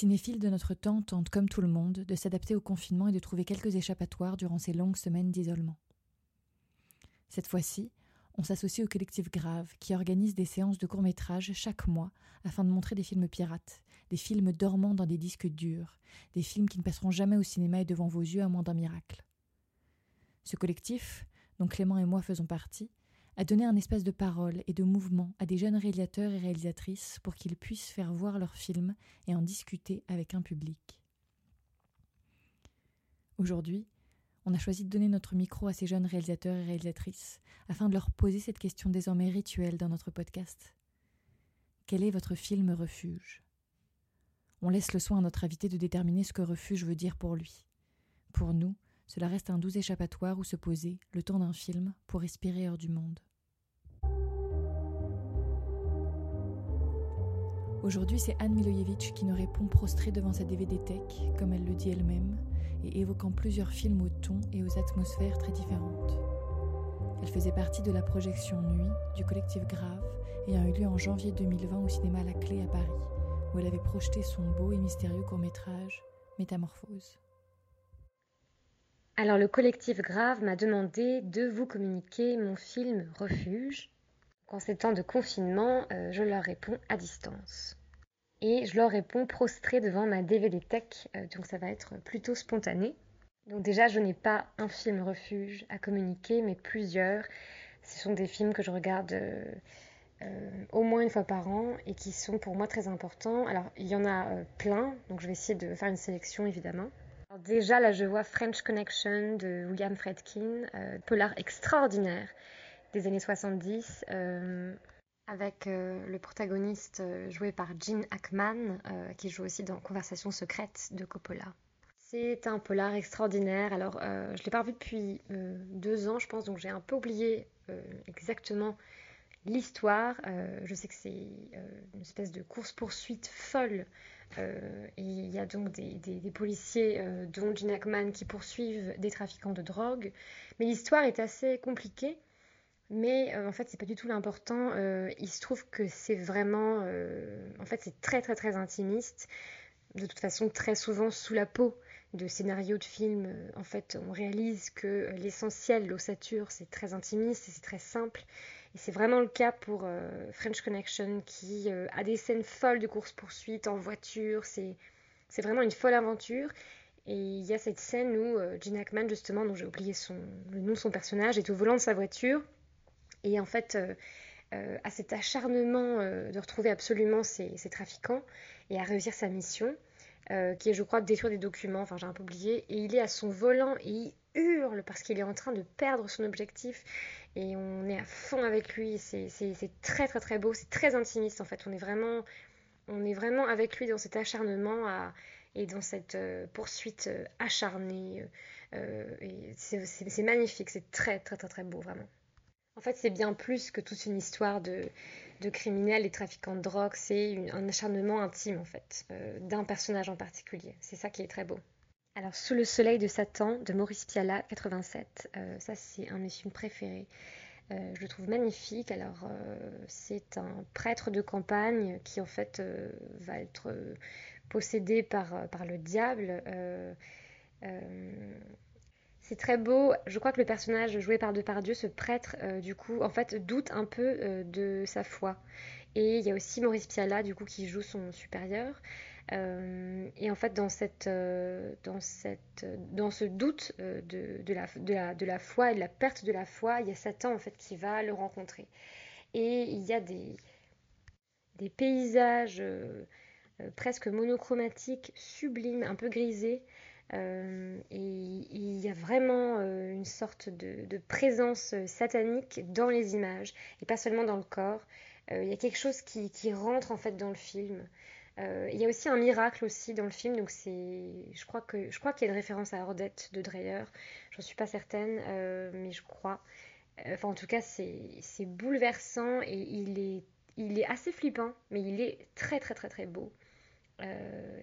cinéphiles de notre temps tentent, comme tout le monde, de s'adapter au confinement et de trouver quelques échappatoires durant ces longues semaines d'isolement. Cette fois-ci, on s'associe au collectif Grave, qui organise des séances de courts-métrages chaque mois afin de montrer des films pirates, des films dormant dans des disques durs, des films qui ne passeront jamais au cinéma et devant vos yeux à moins d'un miracle. Ce collectif, dont Clément et moi faisons partie, a donné un espace de parole et de mouvement à des jeunes réalisateurs et réalisatrices pour qu'ils puissent faire voir leurs films et en discuter avec un public. Aujourd'hui, on a choisi de donner notre micro à ces jeunes réalisateurs et réalisatrices afin de leur poser cette question désormais rituelle dans notre podcast. Quel est votre film refuge? On laisse le soin à notre invité de déterminer ce que refuge veut dire pour lui. Pour nous, cela reste un doux échappatoire où se poser, le temps d'un film, pour respirer hors du monde. Aujourd'hui, c'est Anne Milojevic qui nous répond prostrée devant sa DVD Tech, comme elle le dit elle-même, et évoquant plusieurs films aux tons et aux atmosphères très différentes. Elle faisait partie de la projection Nuit du collectif Grave, ayant eu lieu en janvier 2020 au cinéma La Clé à Paris, où elle avait projeté son beau et mystérieux court-métrage Métamorphose. Alors le collectif Grave m'a demandé de vous communiquer mon film Refuge, en ces temps de confinement, euh, je leur réponds à distance. Et je leur réponds prostré devant ma DVD Tech, euh, donc ça va être plutôt spontané. Donc déjà, je n'ai pas un film refuge à communiquer, mais plusieurs. Ce sont des films que je regarde euh, au moins une fois par an et qui sont pour moi très importants. Alors, il y en a plein, donc je vais essayer de faire une sélection évidemment. déjà, là, je vois French Connection de William Fredkin, polar extraordinaire des années 70, euh, avec euh, le protagoniste euh, joué par Gene Hackman, qui joue aussi dans Conversation secrète de Coppola. C'est un polar extraordinaire. Alors, je ne l'ai pas vu depuis deux ans, je pense, donc j'ai un peu oublié exactement l'histoire. je sais que c'est une espèce de course-poursuite folle. et il y a donc des, des policiers, dont Gene Hackman, qui poursuivent des trafiquants de drogue. Mais l'histoire est assez compliquée. Mais euh, en fait, c'est pas du tout l'important. Euh, il se trouve que c'est vraiment. Euh, en fait, c'est très, très, très intimiste. De toute façon, très souvent sous la peau de scénarios de films, en fait, on réalise que l'essentiel, l'ossature, c'est très intimiste et c'est très simple. Et c'est vraiment le cas pour French Connection, qui a des scènes folles de course-poursuite en voiture. C'est vraiment une folle aventure. Et il y a cette scène où Gene Hackman, justement, dont j'ai oublié le nom de son personnage, est au volant de sa voiture et en fait euh, euh, à cet acharnement euh, de retrouver absolument ces, trafiquants et à réussir sa mission, qui est je crois de détruire des documents, enfin j'ai un peu oublié, et il est à son volant et il hurle parce qu'il est en train de perdre son objectif et on est à fond avec lui, c'est très très très beau, c'est très intimiste en fait, on est vraiment, on est vraiment avec lui dans cet acharnement et dans cette poursuite acharnée. c'est magnifique, c'est très très très très beau vraiment. En fait, c'est bien plus que toute une histoire de, criminels et trafiquants de drogue. C'est un acharnement intime, en fait, euh, d'un personnage en particulier. C'est ça qui est très beau. Alors, Sous le soleil de Satan de Maurice Piala, 87. Euh, ça, c'est un de mes films préférés. Euh, je le trouve magnifique. Alors, c'est un prêtre de campagne qui, en fait, va être possédé par, par le diable. C'est très beau. Je crois que le personnage joué par Depardieu, ce prêtre, euh, du coup, en fait, doute un peu euh, de sa foi. Et il y a aussi Maurice Piala, du coup, qui joue son supérieur. Euh, et en fait, dans, ce doute de, la, foi et de la perte de la foi, il y a Satan, en fait, qui va le rencontrer. Et il y a des paysages presque monochromatiques, sublimes, un peu grisés, euh, et il y a vraiment euh, une sorte de, présence euh, satanique dans les images et pas seulement dans le corps. il y a quelque chose qui, rentre en fait dans le film. il y a aussi un miracle aussi dans le film, donc c'est, je crois que je crois qu'il y a une référence à Ordette de Dreyer. J'en suis pas certaine, mais je crois. Enfin, en tout cas, c'est bouleversant et il est il est assez flippant, mais il est très très très très beau.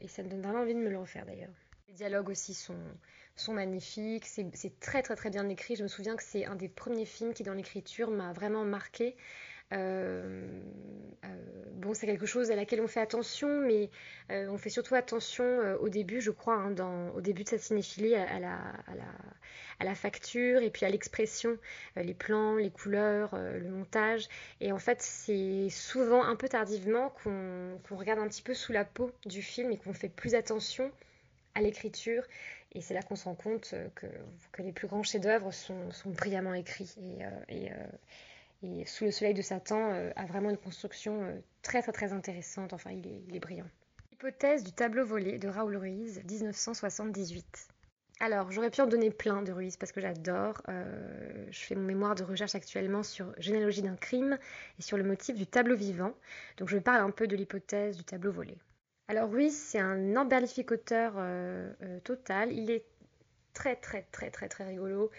et ça me donne vraiment envie de me le refaire d'ailleurs. Les dialogues aussi sont, sont magnifiques, c'est très très très bien écrit. Je me souviens que c'est un des premiers films qui dans l'écriture m'a vraiment marqué. bon, c'est quelque chose à laquelle on fait attention, mais on fait surtout attention au début, je crois, hein, au début de sa cinéphilie, à, la, à, la, à la, facture et puis à l'expression, les plans, les couleurs, le montage. Et en fait, c'est souvent un peu tardivement qu'on regarde un petit peu sous la peau du film et qu'on fait plus attention à l'écriture. Et c'est là qu'on se rend compte euh, que, les plus grands chefs-d'œuvre sont, brillamment écrits. Et, euh, euh, et, Sous le soleil de Satan a vraiment une construction très très très intéressante. Enfin, il est, il est brillant. Hypothèse du tableau volé de Raoul Ruiz, 1978. Alors, j'aurais pu en donner plein de Ruiz parce que j'adore. je fais mon mémoire de recherche actuellement sur généalogie d'un crime et sur le motif du tableau vivant. Donc, je parle un peu de l'hypothèse du tableau volé. Alors Ruiz, c'est un emberlificoteur euh, euh, total. Il est très très très très très rigolo.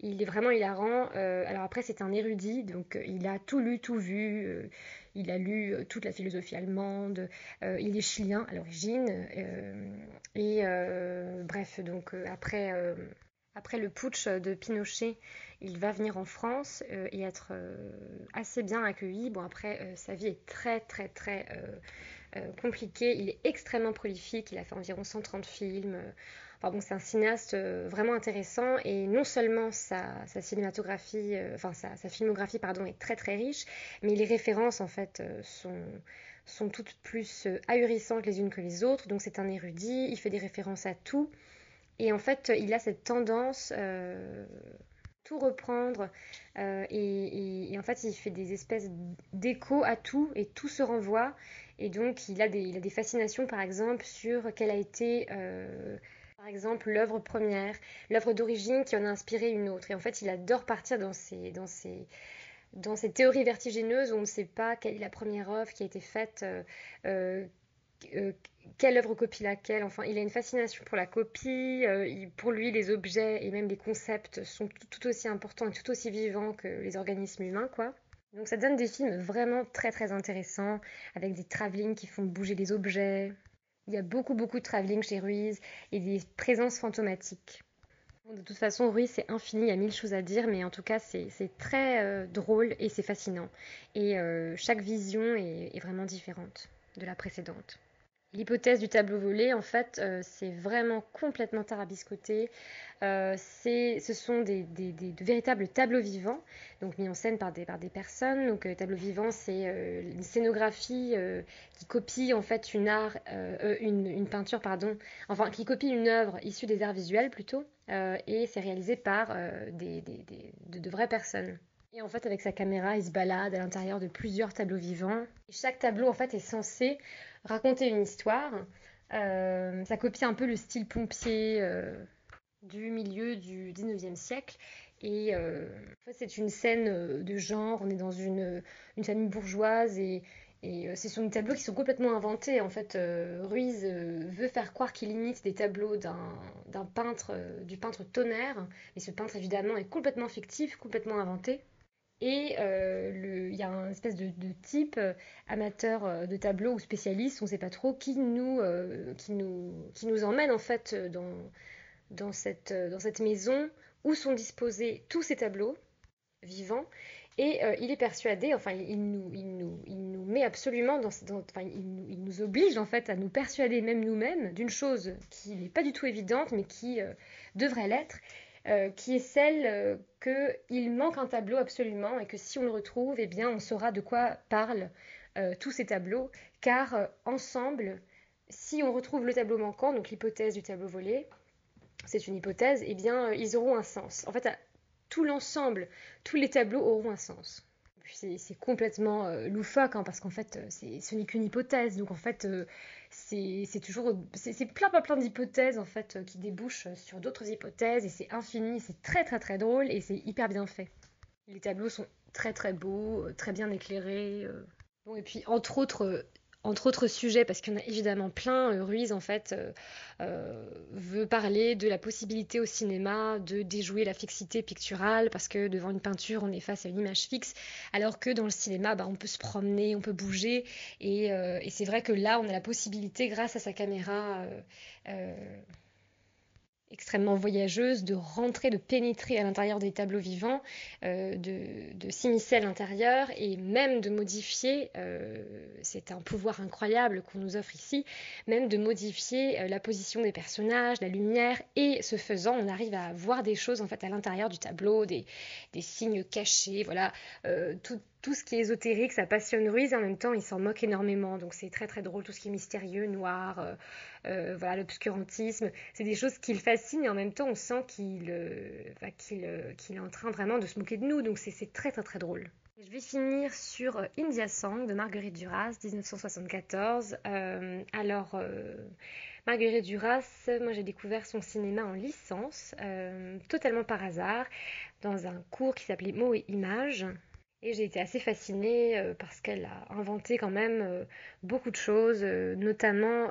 Il est vraiment hilarant. Euh, alors après, c'est un érudit, donc il a tout lu, tout vu. il a lu toute la philosophie allemande. il est chilien à l'origine. et bref, donc après, après le putsch de Pinochet, il va venir en France et être assez bien accueilli. Bon, après, sa vie est très très très euh, compliqué. Il est extrêmement prolifique. Il a fait environ 130 films. Enfin bon, c'est un cinéaste euh, vraiment intéressant et non seulement sa, cinématographie, euh, enfin sa, filmographie pardon, est très très riche, mais les références en fait sont, sont toutes plus ahurissantes les unes que les autres. Donc c'est un érudit, il fait des références à tout et en fait il a cette tendance tout reprendre et, et, en fait il fait des espèces d'échos à tout et tout se renvoie et donc, il a des, il a des fascinations, par exemple, sur quelle a été, euh, par exemple, l'œuvre première, l'œuvre d'origine qui en a inspiré une autre. Et en fait, il adore partir dans ces, dans ces, dans ces théories vertigineuses où on ne sait pas quelle est la première œuvre qui a été faite, euh, euh, quelle œuvre copie laquelle. Enfin, il a une fascination pour la copie. pour lui, les objets et même les concepts sont tout, aussi importants et tout aussi vivants que les organismes humains, quoi. Donc ça donne des films vraiment très très intéressants, avec des travelling qui font bouger les objets. Il y a beaucoup beaucoup de travelling chez Ruiz et des présences fantomatiques. de toute façon, Ruiz c'est infini, il y a mille choses à dire, mais en tout cas c'est très euh, drôle et c'est fascinant. Et euh, chaque vision est vraiment différente de la précédente. L'hypothèse du tableau volé, en fait, euh, c'est vraiment complètement tarabiscoté. Euh, ce sont des, de véritables tableaux vivants, donc mis en scène par des, par des personnes. Donc, euh, tableau vivant, c'est une scénographie qui copie en fait une art, une, une, peinture, pardon, enfin qui copie une œuvre issue des arts visuels plutôt, et c'est réalisé par des, de, de vraies personnes. Et en fait, avec sa caméra, il se balade à l'intérieur de plusieurs tableaux vivants. Et chaque tableau, en fait, est censé raconter une histoire. Euh, ça copie un peu le style pompier euh, du milieu du 19e siècle. Et euh, c'est une scène de genre. On est dans une, une famille bourgeoise et, et ce sont des tableaux qui sont complètement inventés. En fait, Ruiz veut faire croire qu'il imite des tableaux d'un peintre, du peintre Tonnerre. Mais ce peintre, évidemment, est complètement fictif, complètement inventé. Et euh, il y a un espèce de, type euh, amateur euh, de tableau ou spécialiste, on ne sait pas trop, qui nous, qui nous, qui nous emmène en fait dans, dans, cette, dans cette maison où sont disposés tous ces tableaux vivants. Et il est persuadé, enfin, il nous, il nous, il nous met absolument dans, enfin, il, il, nous oblige en fait à nous persuader même nous-mêmes d'une chose qui n'est pas du tout évidente, mais qui devrait l'être. Euh, qui est celle euh, qu'il manque un tableau absolument et que si on le retrouve, eh bien, on saura de quoi parlent euh, tous ces tableaux, car ensemble, si on retrouve le tableau manquant, donc l'hypothèse du tableau volé, c'est une hypothèse, eh bien, ils auront un sens. En fait, tout l'ensemble, tous les tableaux auront un sens c'est complètement loufoque hein, parce qu'en fait ce n'est qu'une hypothèse donc en fait c'est toujours c'est plein plein plein d'hypothèses en fait euh, qui débouchent sur d'autres hypothèses et c'est infini, c'est très très très drôle et c'est hyper bien fait. Les tableaux sont très très beaux, euh, très bien éclairés. Euh. Bon et puis entre autres entre autres sujets, parce qu'il y en a évidemment plein, euh, Ruiz en fait euh, euh, veut parler de la possibilité au cinéma de déjouer la fixité picturale, parce que devant une peinture on est face à une image fixe, alors que dans le cinéma bah, on peut se promener, on peut bouger, et, et c'est vrai que là on a la possibilité grâce à sa caméra extrêmement voyageuse, de rentrer, de pénétrer à l'intérieur des tableaux vivants, euh, de, s'immiscer à l'intérieur et même de modifier, euh, c'est un pouvoir incroyable qu'on nous offre ici, même de modifier euh, la position des personnages, la lumière, et ce faisant, on arrive à voir des choses en fait à l'intérieur du tableau, des, des signes cachés, voilà, tout, tout ce qui est ésotérique, ça passionne Ruiz en même temps il s'en moque énormément. Donc c'est très très drôle, tout ce qui est mystérieux, noir, euh, euh, voilà, l'obscurantisme. C'est des choses qui le fascinent et en même temps on sent qu'il euh, qu'il est en train vraiment de se moquer de nous. Donc c'est très très très drôle. je vais finir sur India Song de Marguerite Duras, 1974. alors, Marguerite Duras, moi j'ai découvert son cinéma en licence, totalement par hasard, dans un cours qui s'appelait Mots et Images. Et j'ai été assez fascinée euh, parce qu'elle a inventé quand même euh, beaucoup de choses, euh, notamment,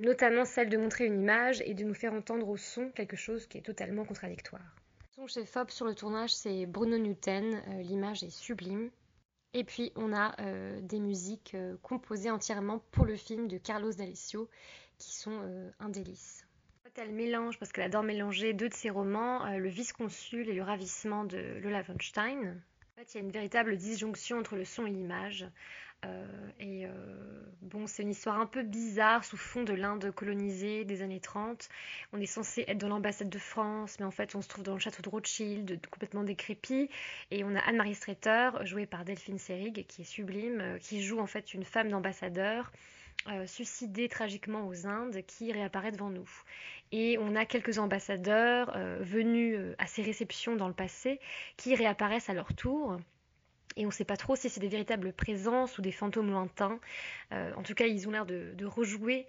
notamment celle de montrer une image et de nous faire entendre au son quelque chose qui est totalement contradictoire. Son chef-op sur le tournage, c'est Bruno Newton. L'image est sublime. Et puis on a des musiques composées entièrement pour le film de Carlos D'Alessio qui sont un délice. Elle mélange, parce qu'elle adore mélanger deux de ses romans, Le Vice-Consul et Le Ravissement de Lola von Stein, fait, il y a une véritable disjonction entre le son et l'image. Euh, et euh, bon, c'est une histoire un peu bizarre sous fond de l'Inde colonisée des années 30. On est censé être dans l'ambassade de France, mais en fait, on se trouve dans le château de Rothschild, complètement décrépit. Et on a Anne-Marie Streeter, jouée par Delphine Seyrig, qui est sublime, euh, qui joue en fait une femme d'ambassadeur. Suicidée tragiquement aux Indes qui réapparaît devant nous. Et on a quelques ambassadeurs euh, venus euh, à ces réceptions dans le passé qui réapparaissent à leur tour. Et on ne sait pas trop si c'est des véritables présences ou des fantômes lointains. Euh, en tout cas, ils ont l'air de, rejouer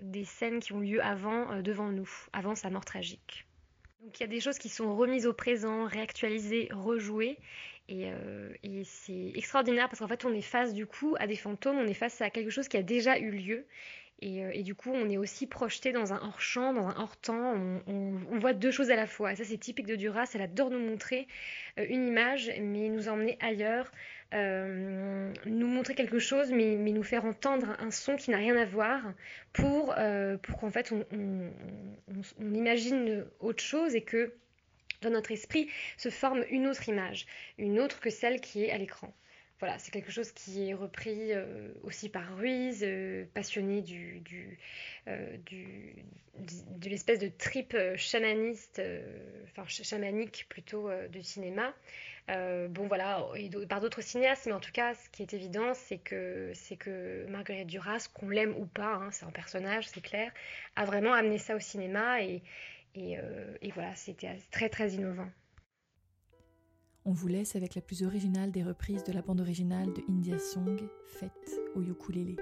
des scènes qui ont lieu avant devant nous, avant sa mort tragique. Donc il y a des choses qui sont remises au présent, réactualisées, rejouées. Et, et c'est extraordinaire parce qu'en fait on est face du coup à des fantômes, on est face à quelque chose qui a déjà eu lieu euh, et, du coup, on est aussi projeté dans un hors-champ, dans un hors-temps. On, voit deux choses à la fois. Et ça, c'est typique de Duras. Elle adore nous montrer euh, une image, mais nous emmener ailleurs. Euh, nous montrer quelque chose, mais, nous faire entendre un son qui n'a rien à voir pour, pour qu'en fait, on, on imagine autre chose et que dans notre esprit se forme une autre image, une autre que celle qui est à l'écran voilà, c'est quelque chose qui est repris euh, aussi par Ruiz, euh, passionné euh, de l'espèce de trip chamaniste, enfin chamanique plutôt du cinéma. bon voilà, et par d'autres cinéastes, mais en tout cas, ce qui est évident, c'est que, c'est que Marguerite Duras, qu'on l'aime ou pas, hein, c'est un personnage, c'est clair, a vraiment amené ça au cinéma et, et, et voilà, c'était très très innovant. On vous laisse avec la plus originale des reprises de la bande originale de India Song, faite au ukulélé.